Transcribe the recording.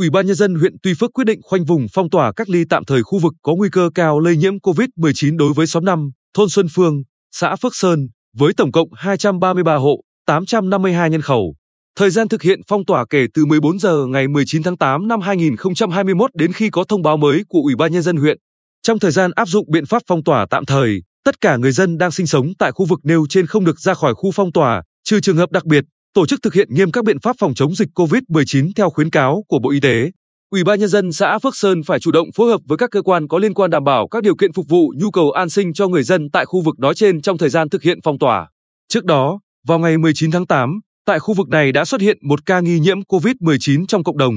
Ủy ban nhân dân huyện Tuy Phước quyết định khoanh vùng phong tỏa cách ly tạm thời khu vực có nguy cơ cao lây nhiễm COVID-19 đối với xóm 5, thôn Xuân Phương, xã Phước Sơn với tổng cộng 233 hộ, 852 nhân khẩu. Thời gian thực hiện phong tỏa kể từ 14 giờ ngày 19 tháng 8 năm 2021 đến khi có thông báo mới của Ủy ban nhân dân huyện. Trong thời gian áp dụng biện pháp phong tỏa tạm thời, tất cả người dân đang sinh sống tại khu vực nêu trên không được ra khỏi khu phong tỏa, trừ trường hợp đặc biệt, tổ chức thực hiện nghiêm các biện pháp phòng chống dịch COVID-19 theo khuyến cáo của Bộ Y tế. Ủy ban nhân dân xã Phước Sơn phải chủ động phối hợp với các cơ quan có liên quan đảm bảo các điều kiện phục vụ nhu cầu an sinh cho người dân tại khu vực nói trên trong thời gian thực hiện phong tỏa. Trước đó, vào ngày 19 tháng 8, tại khu vực này đã xuất hiện một ca nghi nhiễm COVID-19 trong cộng đồng.